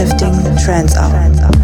uplifting trance hour.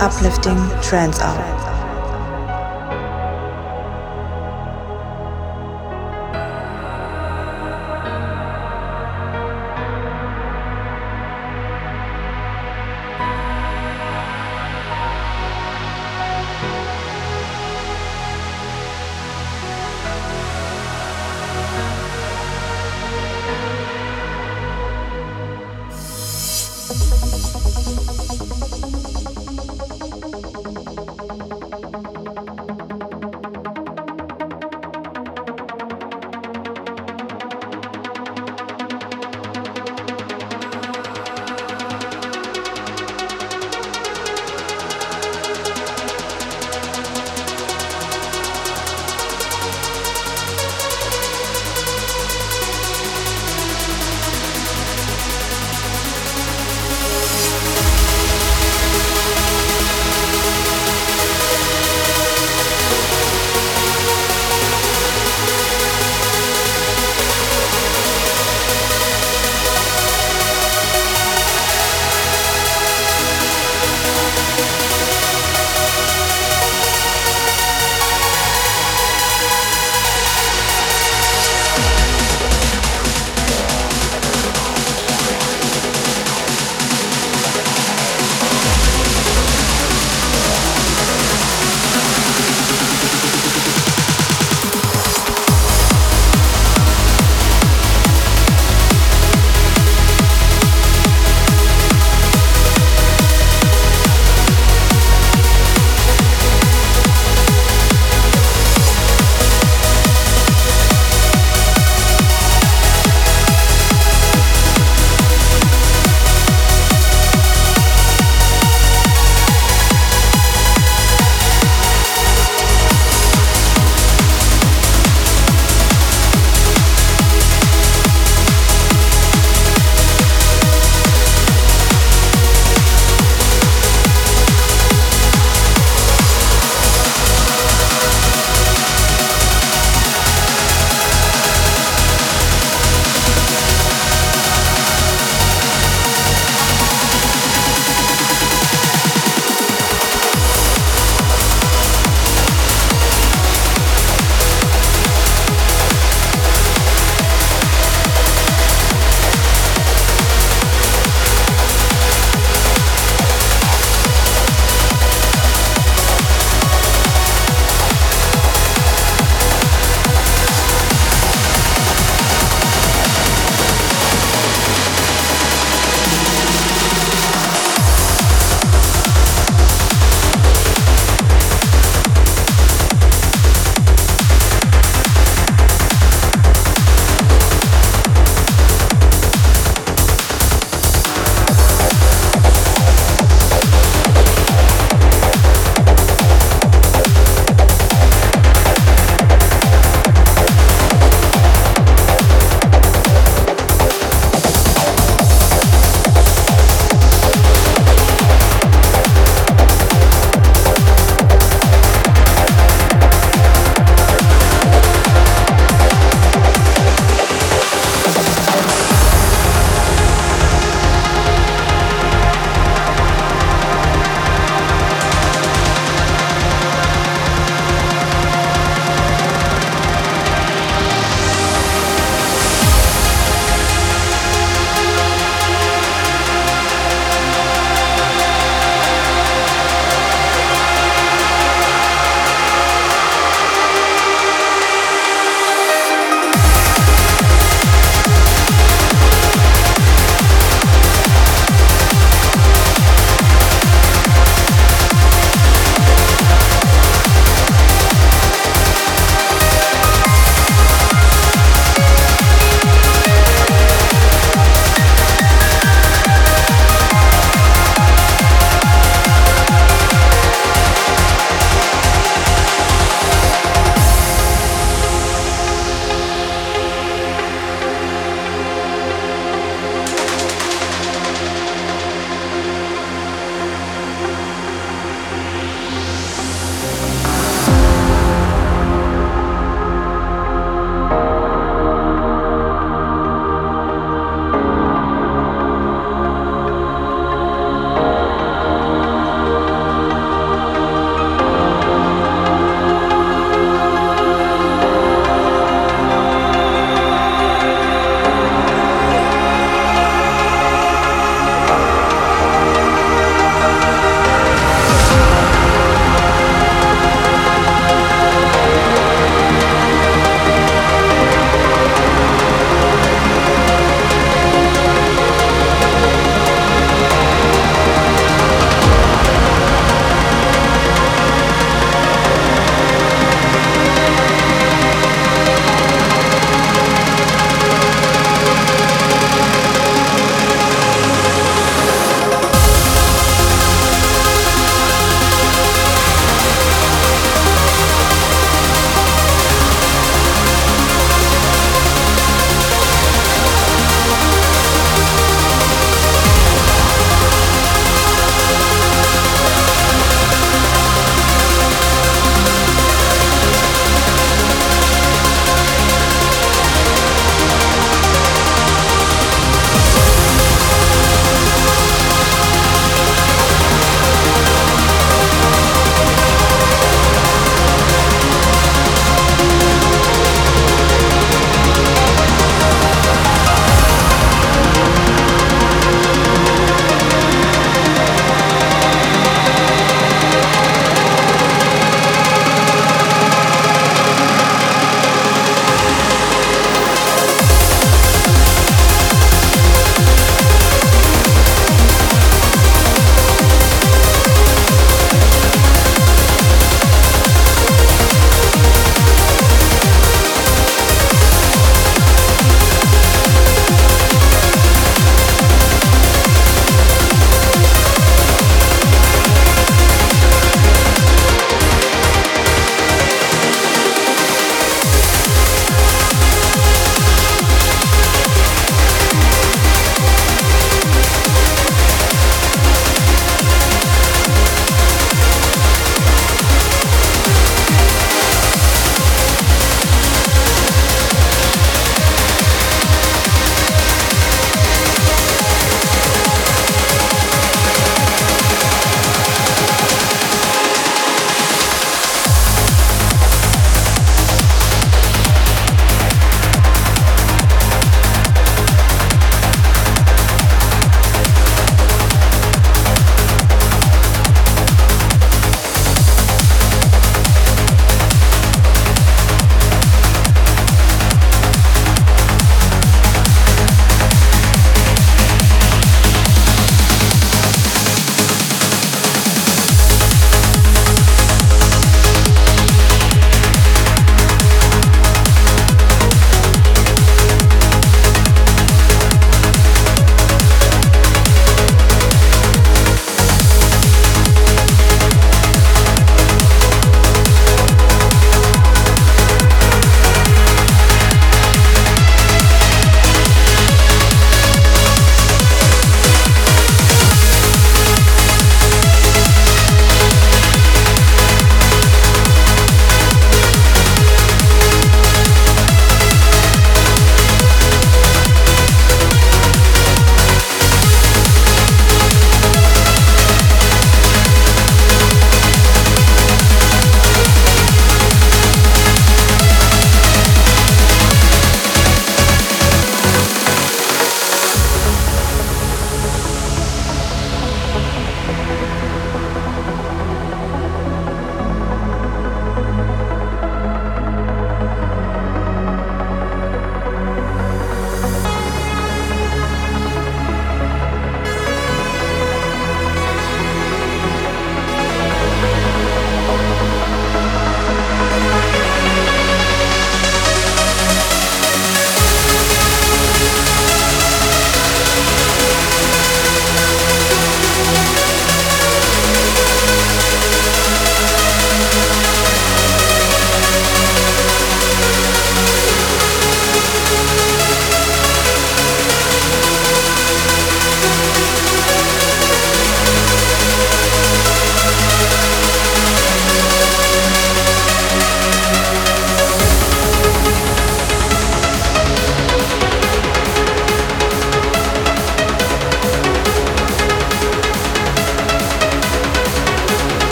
Uplifting trance hour.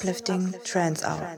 Uplifting Trance Hour.